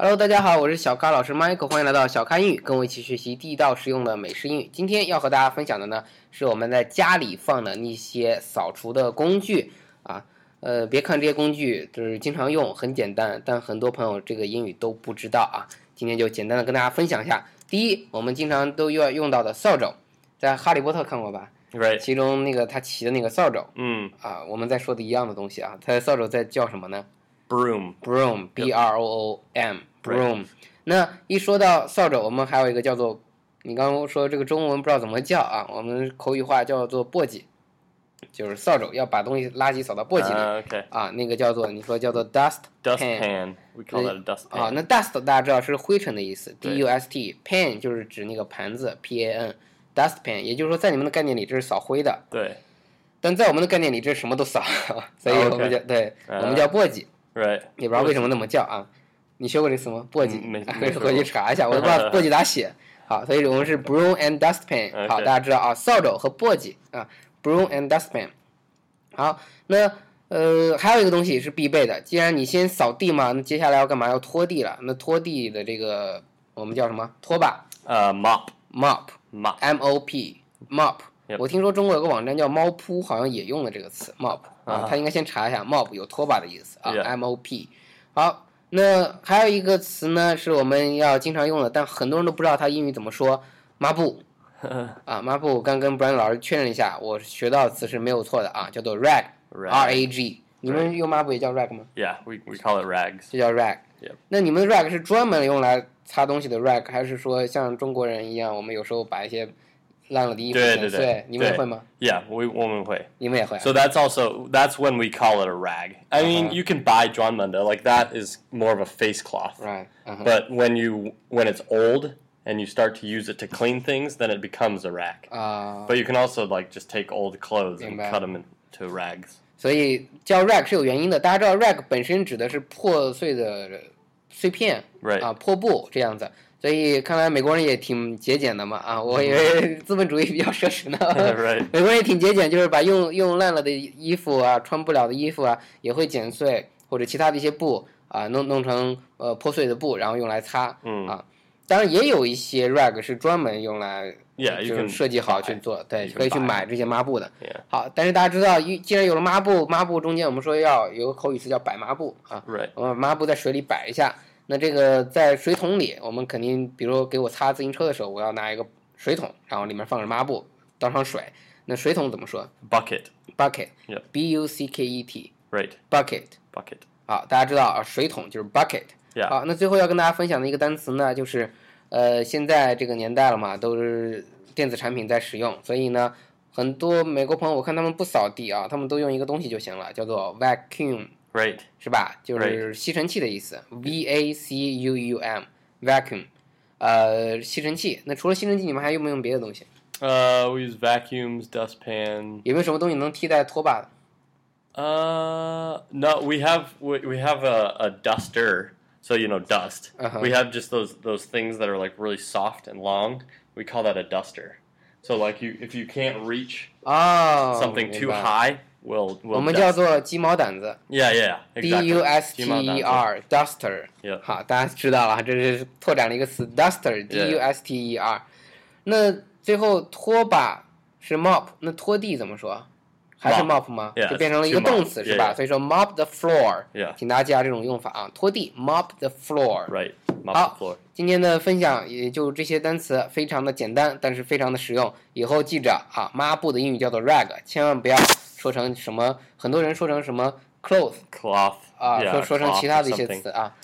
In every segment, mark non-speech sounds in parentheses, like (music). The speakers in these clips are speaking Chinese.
Hello，大家好，我是小咖老师 Michael，欢迎来到小咖英语，跟我一起学习地道实用的美式英语。今天要和大家分享的呢，是我们在家里放的那些扫除的工具啊。呃，别看这些工具就是经常用，很简单，但很多朋友这个英语都不知道啊。今天就简单的跟大家分享一下。第一，我们经常都要用到的扫帚，在《哈利波特》看过吧？Right. 其中那个他骑的那个扫帚 Mm. 啊，我们在说的一样的东西啊。他的扫帚在叫什么呢？Broom. broom，b r o o m，broom。那一说到扫帚，我们还有一个叫做，你刚刚说这个中文不知道怎么叫啊，我们口语化叫做簸箕，就是扫帚要把东西垃圾扫到簸箕里 Uh. 啊，那个叫做你说叫做 dust dust pan，we call that a dustpan. 啊，那 dust 大家知道是灰尘的意思，d u s t，pan 就是指那个盘子，p a n，dustpan，也就是说在你们的概念里这是扫灰的，对但在我们的概念里这是什么都扫，(laughs) 所以我们叫对，啊我们叫簸箕。，Right. 也不知道为什么那么叫啊。你学过这词吗？簸箕，嗯没啊没说回去查一下，我都不知道簸箕咋写。好，所以我们是 broom and dustpan。好，大家知道啊，扫帚和簸箕啊，broom and dustpan。好，那呃还有一个东西是必备的，既然你先扫地嘛，那接下来要干嘛？要拖地了。那拖地的这个我们叫什么？拖把 Uh, mop.，mop，m Mop. o p，mop。我听说中国有个网站叫猫扑，好像也用了这个词 mop 啊啊，他应该先查一下 mop 有拖把的意思啊，m o p。好，那还有一个词呢，是我们要经常用的，但很多人都不知道它英语怎么说，抹布 (laughs) 啊，抹布。我刚跟 Brian 老师确认一下，我学到的词是没有错的啊，叫做 rag，r Rag. 你们用抹布也叫 rag 吗？Yeah, we, we call it rags. 就叫 rag。那你们的 rag 是专门用来擦东西的 rag，还是说像中国人一样，我们有时候把一些烂了的衣服对对剪碎对，你们也对会吗？ Yeah, we woman way. 你们也会啊？ So that's also that's when we call it a rag. I mean, Uh-huh. you can buy Munda like that is more of a face cloth. right，嗯哼 But when you when it's old and you start to use it to clean things, then it becomes a rag. 啊， But you can also like just take old clothes and 明白。 cut them into rags. 所以叫 rag 是有原因的。大家知道 rag 本身指的是破碎的碎片 Right. 啊，破布这样子。 所以看来美国人也挺节俭的嘛啊，我以为 (laughs) 资本主义比较奢侈呢。(laughs) 美国人也挺节俭，就是把用用烂了的衣服啊、穿不了的衣服啊，也会剪碎或者其他的一些布啊，弄弄成呃破碎的布，然后用来擦。嗯啊，当然也有一些 rag 是专门用来就是设计好去做，对，可以去买这些抹布的。好，但是大家知道，一既然有了抹布，抹布中间我们说要有个口语词叫摆抹布啊.我们把抹布在水里摆一下。那这个在水桶里，我们肯定，比如给我擦自行车的时候，我要拿一个水桶，然后里面放着抹布，倒上水。那水桶怎么说 Bucket.？bucket，b u c k e Right. t，bucket。Bucket. 好，大家知道啊，水桶就是 bucket。好，那最后要跟大家分享的一个单词呢，就是，呃，现在这个年代了嘛，都是电子产品在使用，所以呢，很多美国朋友我看他们不扫地啊，他们都用一个东西就行了，叫做 vacuum，Right. 是吧？就是吸尘器的意思，v a c u u m，vacuum，呃，吸尘器。那除了吸尘器，你们还用没用别的东西？ Uh, we use vacuums, dustpan. 有没有什么东西能替代拖把的？ Uh, no, we have we, we have a, a duster. So you know dust. Uh-huh. We have just those those things that are like really soft and long. We call that a duster. So like you, if you can't reach 哦 something 明 too 白 我们叫做鸡毛掸子。Yeah, yeah, D U S T E 子 R duster，Yeah. 好，大家知道了，这是拓展了一个词 duster，D U S T E R。那最后拖把是 mop，那拖地怎么说？还是 Mop 吗 Yeah, 就变成了一个.动词是吧.所以说 mop the floor，Yeah. 请大家记下这种用法啊，拖地 mop the floor。Right. Mop Ah. the floor. 今天的分享也就这些单词，非常的简单，但是非常的实用。以后记着啊，抹布的英语叫做 rag，千万不要说成什么，很多人说成什么 cloth。Cloth. 啊说说成其他的一些词啊，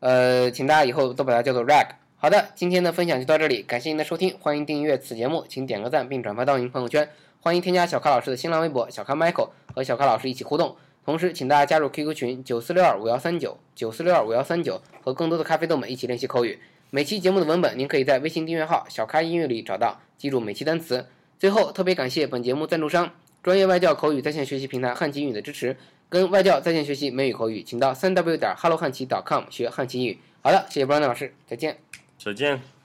呃，请大家以后都把它叫做 rag。好的，今天的分享就到这里，感谢您的收听，欢迎订阅此节目，请点个赞并转发到您朋友圈，欢迎添加小咖老师的新浪微博小咖 Michael 和小咖老师一起互动，同时请大家加入 QQ 群九四六二五幺三九九四六二五幺三九，和更多的咖啡豆们一起练习口语。每期节目的文本您可以在微信订阅号小咖音乐里找到，记住每期单词。最后特别感谢本节目赞助商专业外教口语在线学习平台汉奇英语的支持。跟外教在线学习美语口语，请到三 w 点 hello 汉奇 .com 学汉奇英语。好的，谢谢 brand 老师，再见。再见。